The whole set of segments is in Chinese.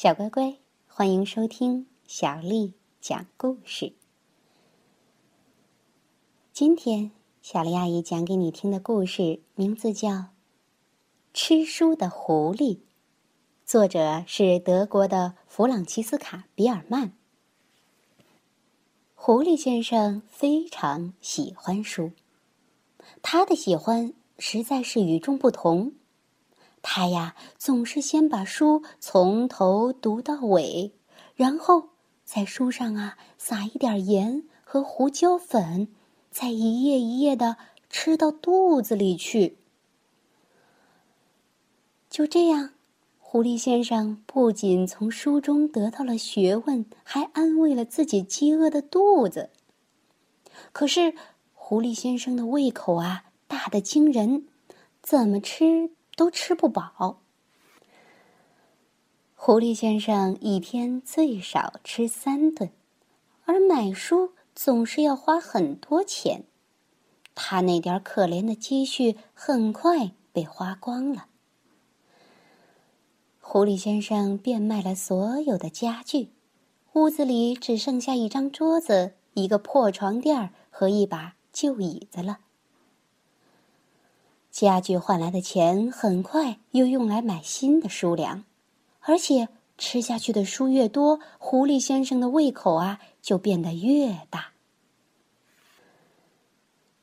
小乖乖，欢迎收听小丽讲故事。今天，小丽阿姨讲给你听的故事名字叫《吃书的狐狸》，作者是德国的弗朗齐斯卡·比尔曼。狐狸先生非常喜欢书，他的喜欢实在是与众不同。他呀，总是先把书从头读到尾，然后在书上啊撒一点盐和胡椒粉，再一页一页的吃到肚子里去。就这样，狐狸先生不仅从书中得到了学问，还安慰了自己饥饿的肚子。可是，狐狸先生的胃口啊大的惊人，怎么吃？都吃不饱。狐狸先生一天最少吃三顿，而买书总是要花很多钱。他那点可怜的积蓄很快被花光了。狐狸先生变卖了所有的家具，屋子里只剩下一张桌子、一个破床垫和一把旧椅子了。家具换来的钱很快又用来买新的书粮，而且吃下去的书越多，狐狸先生的胃口啊就变得越大。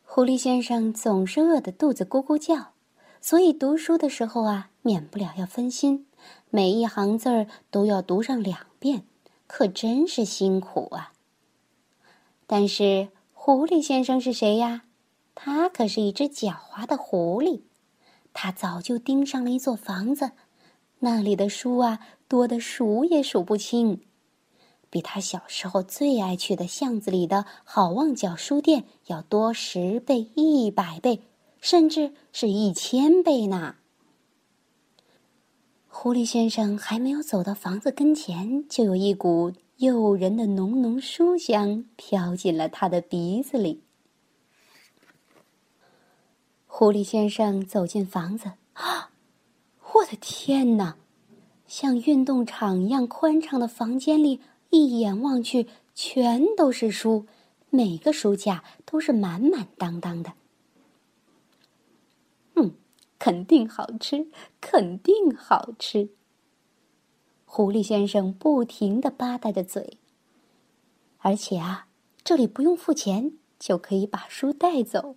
狐狸先生总是饿得肚子咕咕叫，所以读书的时候啊，免不了要分心，每一行字儿都要读上两遍，可真是辛苦啊。但是狐狸先生是谁呀？他可是一只狡猾的狐狸，他早就盯上了一座房子，那里的书啊多得数也数不清，比他小时候最爱去的巷子里的好望角书店要多十倍、一百倍，甚至是一千倍呢。狐狸先生还没有走到房子跟前，就有一股诱人的浓浓书香飘进了他的鼻子里。狐狸先生走进房子，啊！我的天哪！像运动场一样宽敞的房间里，一眼望去全都是书，每个书架都是满满当当的。嗯，肯定好吃，肯定好吃。狐狸先生不停的吧嗒着嘴，而且啊，这里不用付钱就可以把书带走，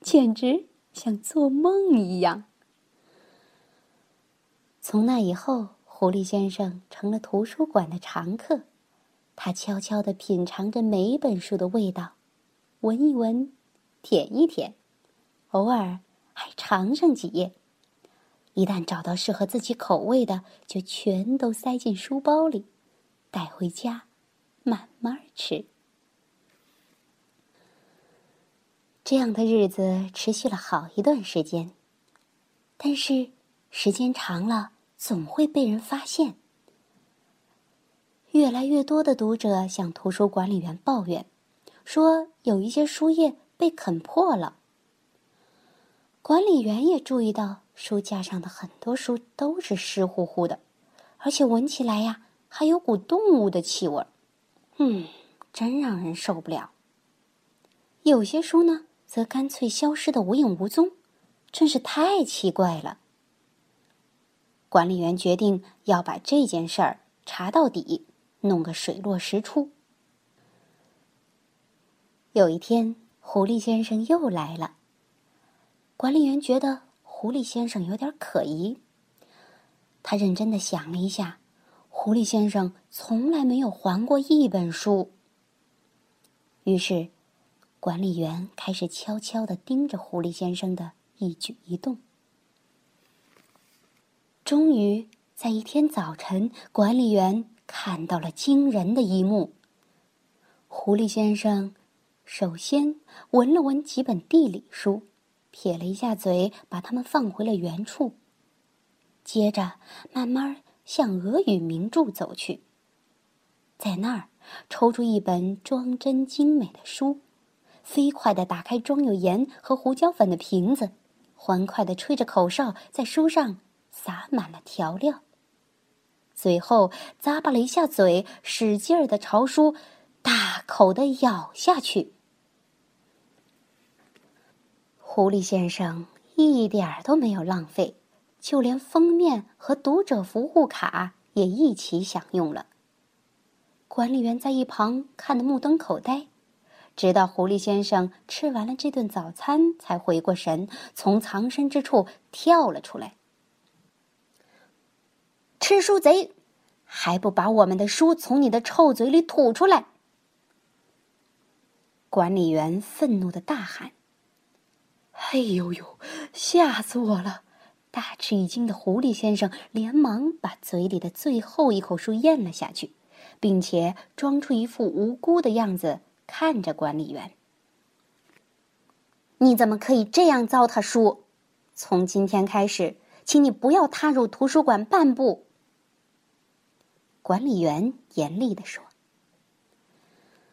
简直……像做梦一样。从那以后，狐狸先生成了图书馆的常客。他悄悄地品尝着每本书的味道，闻一闻，舔一舔，偶尔还尝上几页。一旦找到适合自己口味的，就全都塞进书包里，带回家，慢慢吃。这样的日子持续了好一段时间，但是时间长了，总会被人发现。越来越多的读者向图书管理员抱怨，说有一些书页被啃破了。管理员也注意到书架上的很多书都是湿乎乎的，而且闻起来呀还有股动物的气味儿，嗯，真让人受不了。有些书呢。则干脆消失的无影无踪，真是太奇怪了。管理员决定要把这件事儿查到底，弄个水落石出。有一天，狐狸先生又来了。管理员觉得狐狸先生有点可疑，他认真的想了一下，狐狸先生从来没有还过一本书。于是。管理员开始悄悄的盯着狐狸先生的一举一动。终于，在一天早晨，管理员看到了惊人的一幕。狐狸先生首先闻了闻几本地理书，撇了一下嘴，把它们放回了原处。接着，慢慢向俄语名著走去，在那儿抽出一本装帧精美的书。飞快地打开装有盐和胡椒粉的瓶子，欢快地吹着口哨，在书上撒满了调料。最后咂巴了一下嘴，使劲儿的朝书大口的咬下去。狐狸先生一点儿都没有浪费，就连封面和读者服务卡也一起享用了。管理员在一旁看得目瞪口呆，直到狐狸先生吃完了这顿早餐，才回过神，从藏身之处跳了出来。吃书贼，还不把我们的书从你的臭嘴里吐出来！管理员愤怒的大喊：“哎呦呦，吓死我了！”大吃一惊的狐狸先生连忙把嘴里的最后一口书咽了下去。并且装出一副无辜的样子，看着管理员。你怎么可以这样糟蹋书？从今天开始，请你不要踏入图书馆半步。管理员严厉地说。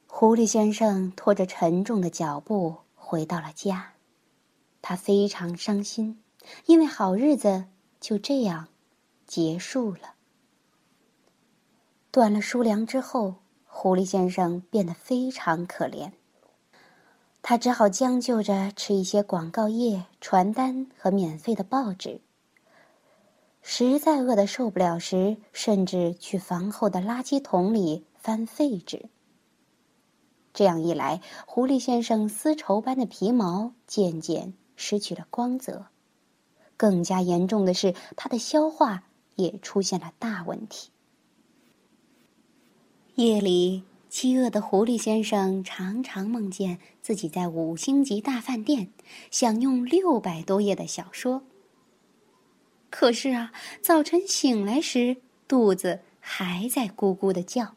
狐狸先生拖着沉重的脚步回到了家，他非常伤心，因为好日子就这样结束了。断了书粮之后，狐狸先生变得非常可怜。他只好将就着吃一些广告页、传单和免费的报纸。实在饿得受不了时，甚至去房后的垃圾桶里翻废纸。这样一来，狐狸先生丝绸般的皮毛渐渐失去了光泽。更加严重的是，他的消化也出现了大问题。夜里，饥饿的狐狸先生常常梦见自己在五星级大饭店享用六百多页的小说。可是啊，早晨醒来时，肚子还在咕咕的叫。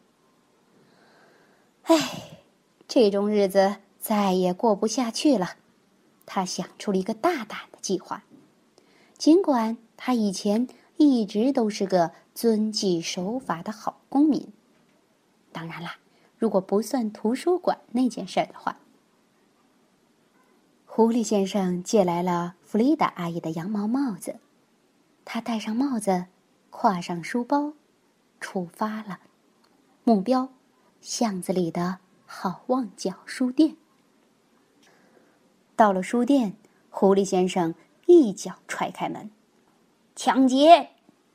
唉，这种日子再也过不下去了。他想出了一个大胆的计划。尽管他以前一直都是个遵纪守法的好公民。当然啦，如果不算图书馆那件事的话，狐狸先生借来了弗丽达阿姨的羊毛帽子，他戴上帽子，挎上书包，出发了。目标：巷子里的好望角书店。到了书店，狐狸先生一脚踹开门，抢劫！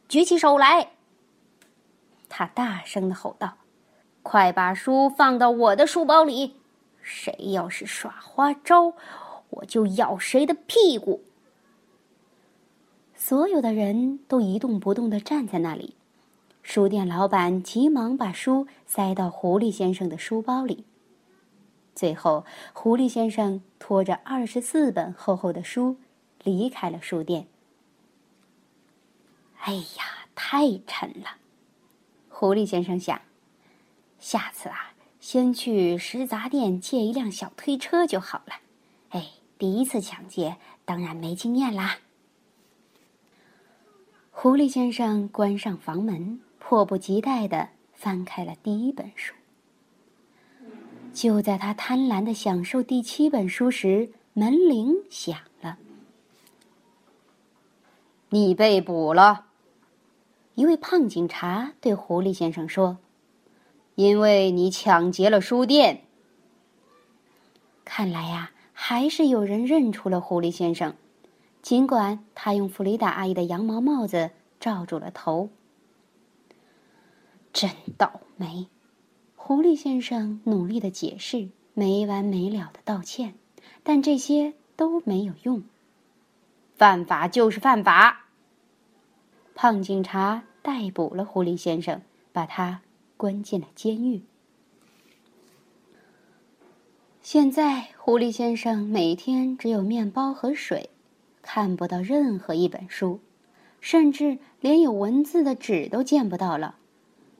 举起手来！他大声的吼道。快把书放到我的书包里！谁要是耍花招，我就咬谁的屁股！所有的人都一动不动的站在那里。书店老板急忙把书塞到狐狸先生的书包里。最后，狐狸先生拖着二十四本厚厚的书离开了书店。哎呀，太沉了！狐狸先生想。下次啊，先去食杂店借一辆小推车就好了。哎，第一次抢劫当然没经验啦。狐狸先生关上房门，迫不及待的翻开了第一本书。就在他贪婪的享受第七本书时，门铃响了。你被捕了，一位胖警察对狐狸先生说。因为你抢劫了书店，看来呀，还是有人认出了狐狸先生，尽管他用弗里达阿姨的羊毛帽子罩住了头。真倒霉！狐狸先生努力的解释，没完没了的道歉，但这些都没有用。犯法就是犯法。胖警察逮捕了狐狸先生，把他。关进了监狱。现在，狐狸先生每天只有面包和水，看不到任何一本书，甚至连有文字的纸都见不到了。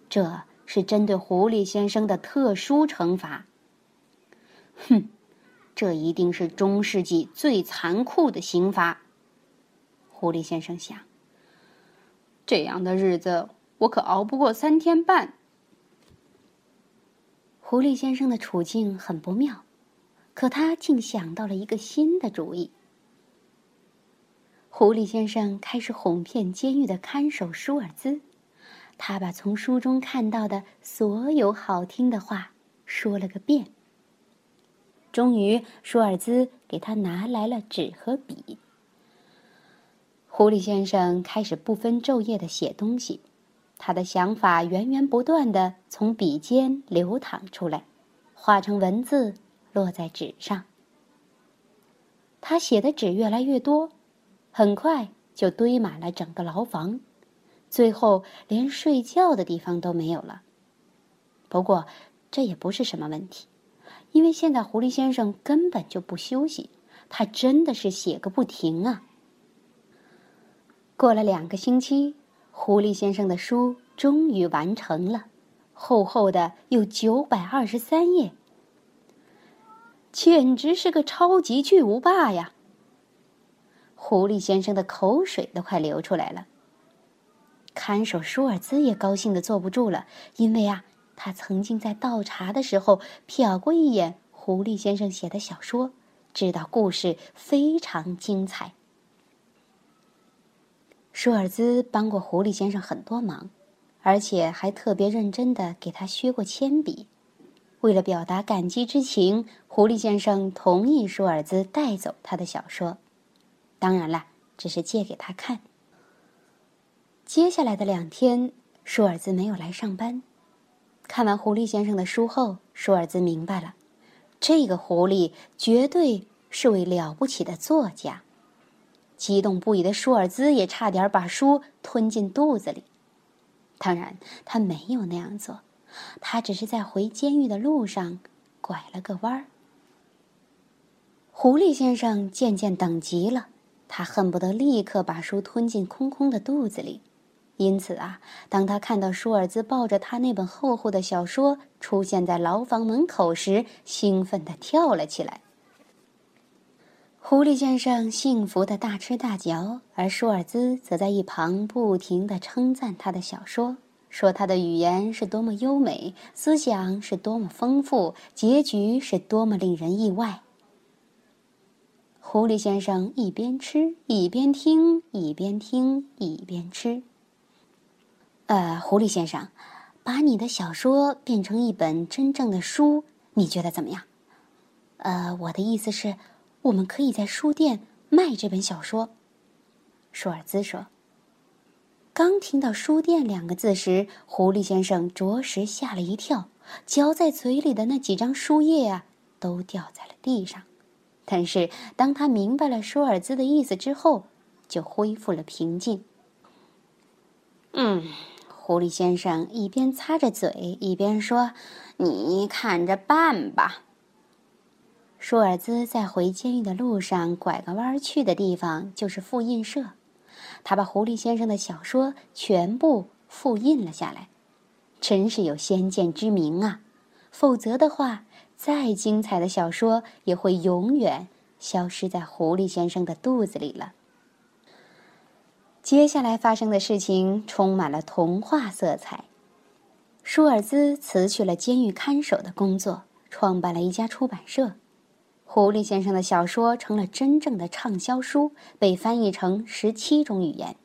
这是针对狐狸先生的特殊惩罚。哼，这一定是中世纪最残酷的刑罚。狐狸先生想：这样的日子，我可熬不过三天半。狐狸先生的处境很不妙，可他竟想到了一个新的主意。狐狸先生开始哄骗监狱的看守舒尔兹，他把从书中看到的所有好听的话说了个遍。终于，舒尔兹给他拿来了纸和笔。狐狸先生开始不分昼夜的写东西，他的想法源源不断的从笔尖流淌出来，化成文字落在纸上。他写的纸越来越多，很快就堆满了整个牢房，最后连睡觉的地方都没有了。不过，这也不是什么问题，因为现在狐狸先生根本就不休息，他真的是写个不停啊。过了两个星期，狐狸先生的书终于完成了，厚厚的有九百二十三页，简直是个超级巨无霸呀！狐狸先生的口水都快流出来了。看守舒尔兹也高兴的坐不住了，因为啊，他曾经在倒茶的时候瞟过一眼狐狸先生写的小说，知道故事非常精彩。舒尔兹帮过狐狸先生很多忙，而且还特别认真的给他削过铅笔。为了表达感激之情，狐狸先生同意舒尔兹带走他的小说，当然了，只是借给他看。接下来的两天，舒尔兹没有来上班。看完狐狸先生的书后，舒尔兹明白了，这个狐狸绝对是位了不起的作家。激动不已的舒尔兹也差点把书吞进肚子里，当然他没有那样做，他只是在回监狱的路上拐了个弯儿。狐狸先生渐渐等急了，他恨不得立刻把书吞进空空的肚子里，因此啊，当他看到舒尔兹抱着他那本厚厚的小说出现在牢房门口时，兴奋地跳了起来。狐狸先生幸福的大吃大嚼，而舒尔兹则在一旁不停的称赞他的小说，说他的语言是多么优美，思想是多么丰富，结局是多么令人意外。狐狸先生一边吃一边听，一边听一边吃。呃，狐狸先生，把你的小说变成一本真正的书，你觉得怎么样？呃，我的意思是。我们可以在书店卖这本小说。”舒尔兹说。刚听到“书店”两个字时，狐狸先生着实吓了一跳，嚼在嘴里的那几张书页啊，都掉在了地上。但是当他明白了舒尔兹的意思之后，就恢复了平静。嗯，狐狸先生一边擦着嘴，一边说：“你看着办吧。”舒尔兹在回监狱的路上拐个弯去的地方就是复印社，他把狐狸先生的小说全部复印了下来，真是有先见之明啊！否则的话，再精彩的小说也会永远消失在狐狸先生的肚子里了。接下来发生的事情充满了童话色彩。舒尔兹辞去了监狱看守的工作，创办了一家出版社。狐狸先生的小说成了真正的畅销书，被翻译成十七种语言。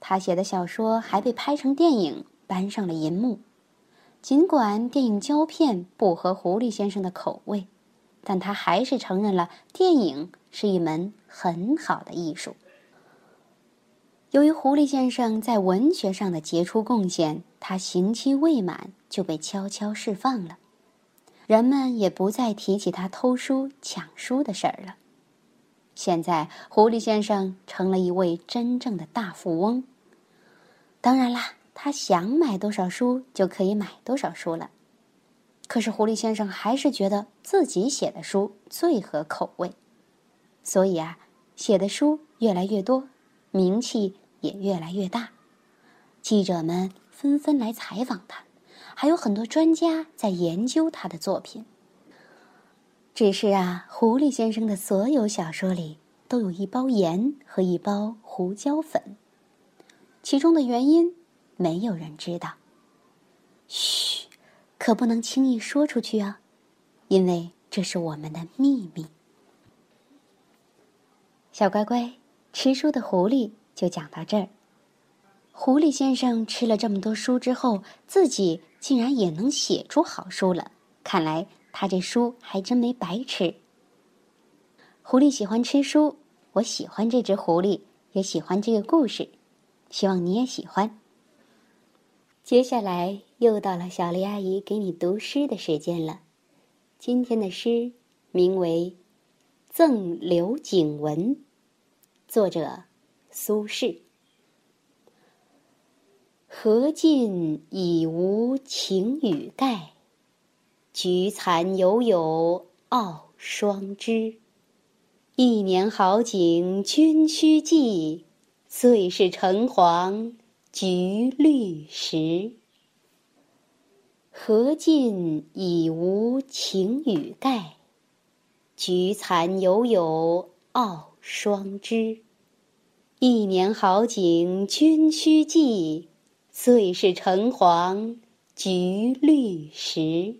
他写的小说还被拍成电影，搬上了银幕。尽管电影胶片不合狐狸先生的口味，但他还是承认了电影是一门很好的艺术。由于狐狸先生在文学上的杰出贡献，他刑期未满就被悄悄释放了。人们也不再提起他偷书抢书的事儿了。现在，狐狸先生成了一位真正的大富翁。当然啦，他想买多少书就可以买多少书了。可是，狐狸先生还是觉得自己写的书最合口味，所以啊，写的书越来越多，名气也越来越大。记者们纷纷来采访他。还有很多专家在研究他的作品。只是啊，狐狸先生的所有小说里都有一包盐和一包胡椒粉，其中的原因没有人知道。嘘，可不能轻易说出去啊，因为这是我们的秘密。小乖乖，吃书的狐狸就讲到这儿。狐狸先生吃了这么多书之后，自己竟然也能写出好书了。看来他这书还真没白吃。狐狸喜欢吃书，我喜欢这只狐狸，也喜欢这个故事，希望你也喜欢。接下来又到了小丽阿姨给你读诗的时间了。今天的诗名为《赠刘景文》，作者苏轼。荷尽已无擎雨盖，菊残犹有傲霜枝。一年好景君须记，最是橙黄橘绿时。荷尽已无擎雨盖，菊残犹有傲霜枝。一年好景君须记，最是橙黄橘绿时。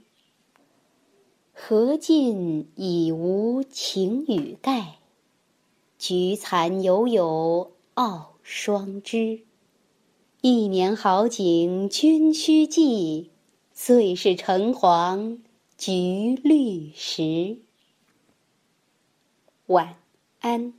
荷尽已无擎雨盖，菊残犹有傲霜枝。一年好景君须记，最是橙黄橘绿时。晚安。